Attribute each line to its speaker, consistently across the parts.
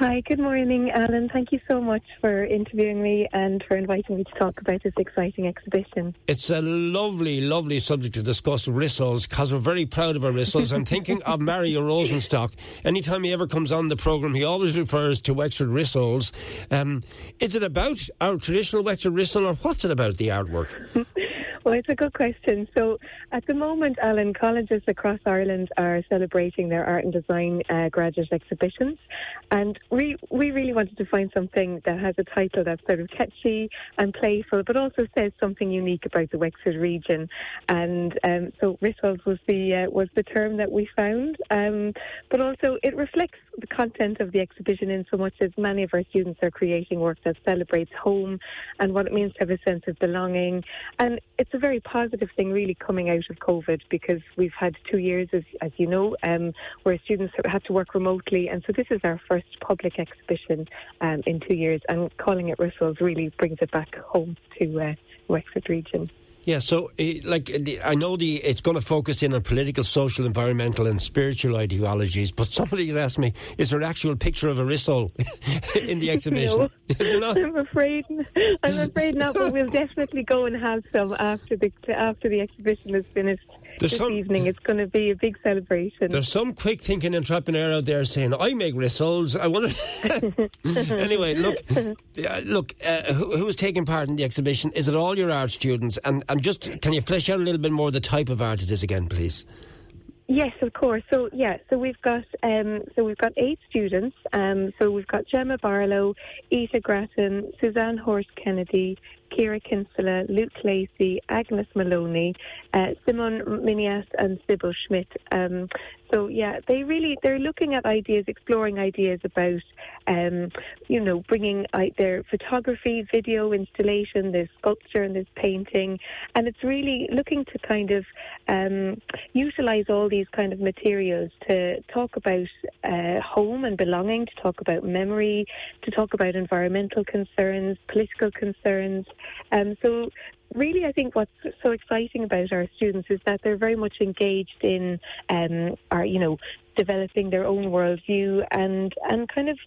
Speaker 1: Hi, good morning, Alan. Thank you so much for interviewing me and for inviting me to talk about this exciting exhibition.
Speaker 2: It's a lovely, lovely subject to discuss rissoles because we're very proud of our rissoles. I'm thinking of Mario Rosenstock. Anytime he ever comes on the programme, he always refers to Wexford rissoles. Um, is it about our traditional Wexford rissole or what's it about, the artwork?
Speaker 1: Well, it's a good question. So, at the moment, Alan, colleges across Ireland are celebrating their art and design uh, graduate exhibitions, and we we really wanted to find something that has a title that's sort of catchy and playful, but also says something unique about the Wexford region. And um, so, Rissoles was the uh, was the term that we found, um, but also it reflects the content of the exhibition in so much as many of our students are creating work that celebrates home and what it means to have a sense of belonging, and it's it's a very positive thing, really, coming out of COVID because we've had two years, as, as you know, um, where students had to work remotely. And so this is our first public exhibition um, in two years. And calling it Rissoles really brings it back home to uh, Wexford region.
Speaker 2: Yeah, so eh, like I know the it's going to focus in on political, social, environmental, and spiritual ideologies. But somebody has asked me, is there an actual picture of a rissole in the exhibition?
Speaker 1: No, I'm afraid, I'm afraid not. But we'll definitely go and have some after the after the exhibition is finished. There's this some, evening. It's going to be a big celebration.
Speaker 2: There's some quick thinking entrepreneur out there saying, "I make rissoles." I wonder. anyway, look, look, uh, who, who's taking part in the exhibition? Is it all your art students? And and just can you flesh out a little bit more the type of art it is again, please?
Speaker 1: Yes, of course. So yeah, so we've got um, so we've got eight students. Um, so we've got Gemma Barlow, Ita Grattan, Suzanne Horst Kennedy, Kira Kinsella, Luke Lacey, Agnes Maloney, uh, Simon Minias, and Sybil Schmidt. Um, so yeah, they really they're looking at ideas, exploring ideas about, um, you know, bringing out their photography, video installation, there's sculpture and there's painting, and it's really looking to kind of um, utilize all these kind of materials to talk about uh, home and belonging, to talk about memory, to talk about environmental concerns, political concerns. Um, so really, I think what's so exciting about our students is that they're very much engaged in um, our, you know, developing their own worldview and and kind of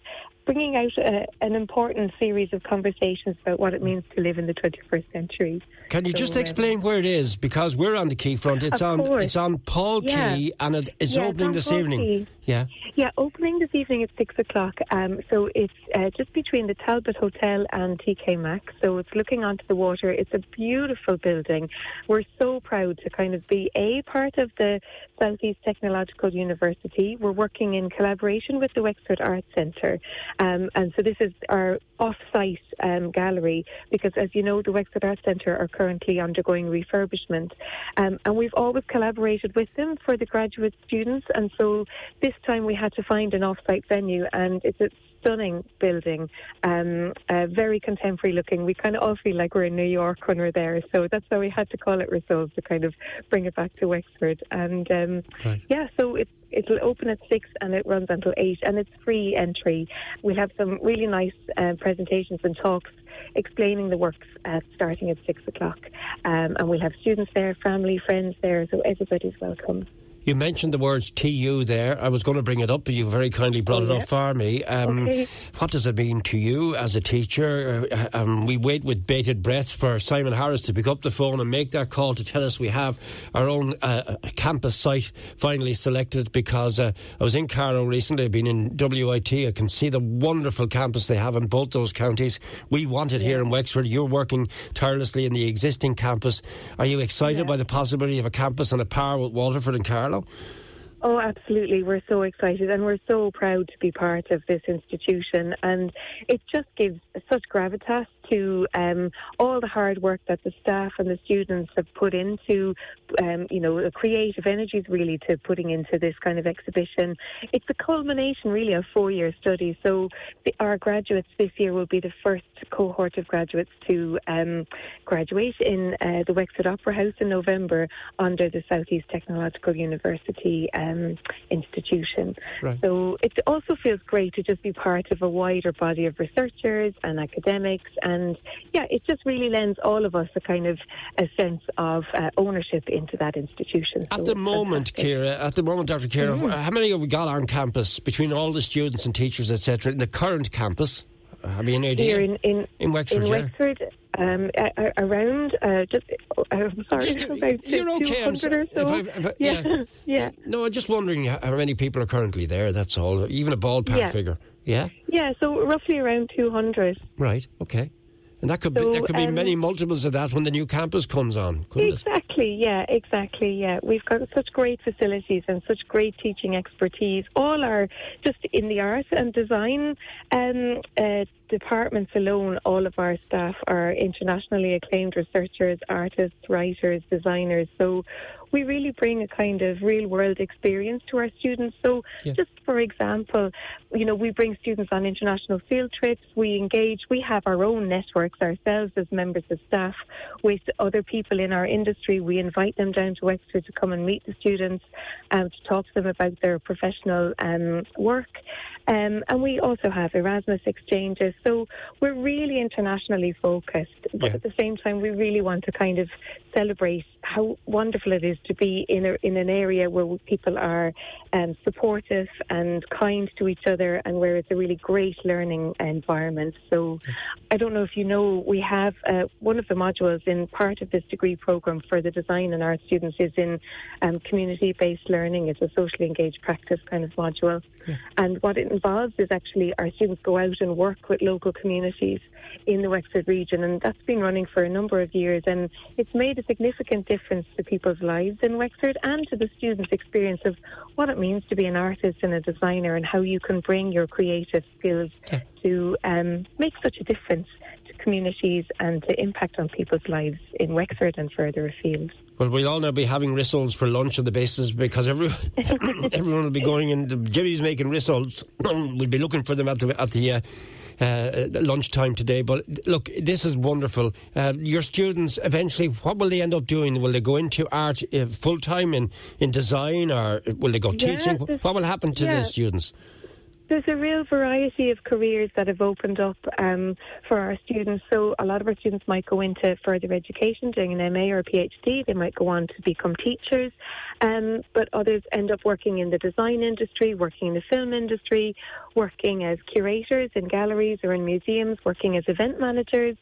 Speaker 1: bringing out a, an important series of conversations about what it means to live in the 21st century.
Speaker 2: Can you so, just explain um, where it is? Because we're on the Quayfront. It's on
Speaker 1: course.
Speaker 2: it's on Paul
Speaker 1: yeah.
Speaker 2: Quay and it, it's
Speaker 1: yeah,
Speaker 2: opening
Speaker 1: it's
Speaker 2: this evening.
Speaker 1: Quay.
Speaker 2: Yeah.
Speaker 1: Yeah, opening this evening at six o'clock. Um, so it's uh, just between the Talbot Hotel and TK Maxx. So it's looking onto the water. It's a beautiful building. We're so proud to kind of be a part of the Southeast Technological University. We're working in collaboration with the Wexford Arts Centre. Um, and so this is our off-site um, gallery because, as you know, the Wexford Arts Centre are currently undergoing refurbishment. Um, and we've always collaborated with them for the graduate students. And so this time we had to find an off-site venue and it's a stunning building, um, uh, very contemporary looking. We kind of all feel like we're in New York when we're there. So that's why we had to call it Rissoles to kind of bring it back to Wexford. And um, right. yeah, so it's It'll open at six and it runs until eight, and it's free entry. We'll have some really nice uh, presentations and talks explaining the works uh, starting at six o'clock. Um, and we'll have students there, family, friends there, so everybody's welcome.
Speaker 2: You mentioned the words TU there. I was going to bring it up, but you very kindly brought oh, it up for me. Um, okay. What does it mean to you as a teacher? Uh, um, we wait with bated breath for Simon Harris to pick up the phone and make that call to tell us we have our own uh, campus site finally selected because uh, I was in Carlow recently, I've been in WIT. I can see the wonderful campus they have in both those counties. We want it yeah. here in Wexford. You're working tirelessly in the existing campus. Are you excited yeah. by the possibility of a campus on a par with Waterford and Carlow?
Speaker 1: Oh, absolutely. We're so excited and we're so proud to be part of this institution. And it just gives such gravitas to um, all the hard work that the staff and the students have put into, um, you know, the creative energies really to putting into this kind of exhibition. It's a culmination really of four year study. So the, our graduates this year will be the first cohort of graduates to um, graduate in uh, the Wexford Opera House in November under the Southeast Technological University um, institution. Right. So it also feels great to just be part of a wider body of researchers and academics and And yeah, it just really lends all of us a kind of a sense of uh, ownership into that institution.
Speaker 2: At so the moment, Kira, at the moment, Dr. Kira, mm-hmm. how many have we got on campus between all the students and teachers, etc., in the current campus? Have you any idea?
Speaker 1: Here in, in,
Speaker 2: in Wexford,
Speaker 1: in Wexford um, around uh, just uh, I'm sorry, just, about
Speaker 2: you're okay. I'm. So.
Speaker 1: If I, if I, yeah. yeah. yeah,
Speaker 2: No, I'm just wondering how many people are currently there. That's all. Even a ballpark yeah. figure. Yeah.
Speaker 1: Yeah. So roughly around two hundred.
Speaker 2: Right. Okay. And that could so, be, there could be um, many multiples of that when the new campus comes on.
Speaker 1: Exactly, it? yeah, exactly, yeah. We've got such great facilities and such great teaching expertise. All are just in the art and design um, uh, departments alone. All of our staff are internationally acclaimed researchers, artists, writers, designers. So we really bring a kind of real world experience to our students. So, yeah. just for example, you know, we bring students on international field trips, we engage, we have our own networks ourselves as members of staff with other people in our industry. We invite them down to Wexford to come and meet the students, um, to talk to them about their professional um, work. Um, and we also have Erasmus exchanges. So we're really internationally focused. But yeah. at the same time, we really want to kind of celebrate how wonderful it is to be in, a, in an area where people are um, supportive and kind to each other and where it's a really great learning environment. So I don't know if you know, we have uh, one of the modules in part of this degree program for the design and art students is in um, community based learning. It's a socially engaged practice kind of module. Yeah. And what it involves is actually our students go out and work with local communities in the Wexford region, and that's been running for a number of years, and it's made a significant difference to people's lives in Wexford and to the students' experience of what it means to be an artist and a designer, and how you can bring your creative skills yeah. to um, make such a difference communities and the impact on people's lives in Wexford and further afield.
Speaker 2: Well, we'll all now be having rissoles for lunch on the basis because everyone, everyone will be going in. Jimmy's making rissoles. we'll be looking for them at the at the uh, uh, lunchtime today. But look, this is wonderful. Uh, your students eventually, what will they end up doing? Will they go into art uh, full time in in design, or will they go teaching? What will happen to yeah. the students?
Speaker 1: There's a real variety of careers that have opened up um, for our students. So a lot of our students might go into further education, doing an MA or a PhD. They might go on to become teachers, um, but others end up working in the design industry, working in the film industry, working as curators in galleries or in museums, working as event managers,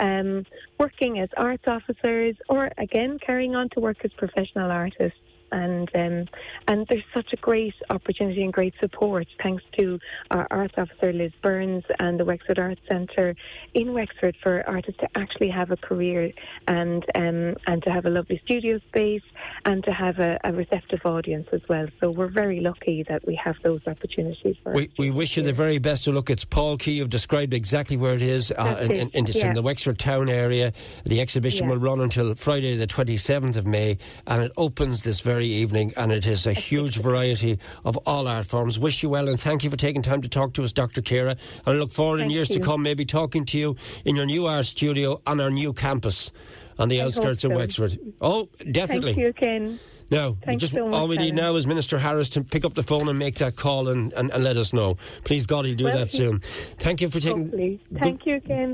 Speaker 1: um, working as arts officers, or again carrying on to work as professional artists and um, and there's such a great opportunity and great support thanks to our arts officer Liz Burns and the Wexford Arts Centre in Wexford for artists to actually have a career and um, and to have a lovely studio space and to have a, a, receptive audience as well. So we're very lucky that we have those opportunities.
Speaker 2: we, we wish you the very best of luck. It's Paul Quay. You've described exactly where it is, uh, in, in, in, yeah. in, the Wexford town area. The exhibition yeah. will run until Friday, the 27th of May, and it opens this very very evening, and it is a huge variety of all art forms. Wish you well, and thank you for taking time to talk to us, Dr. Kira. And I look forward thank in years you. to come, maybe talking to you in your new art studio on our new campus on the I outskirts so. of Wexford. Oh, definitely.
Speaker 1: Thank you, Ken.
Speaker 2: No, just
Speaker 1: so
Speaker 2: all we need now is Minister Harris to pick up the phone and make that call and, and, and let us know. Please God, he'll do well, that soon. Thank you for taking.
Speaker 1: Hopefully. Thank you, Ken.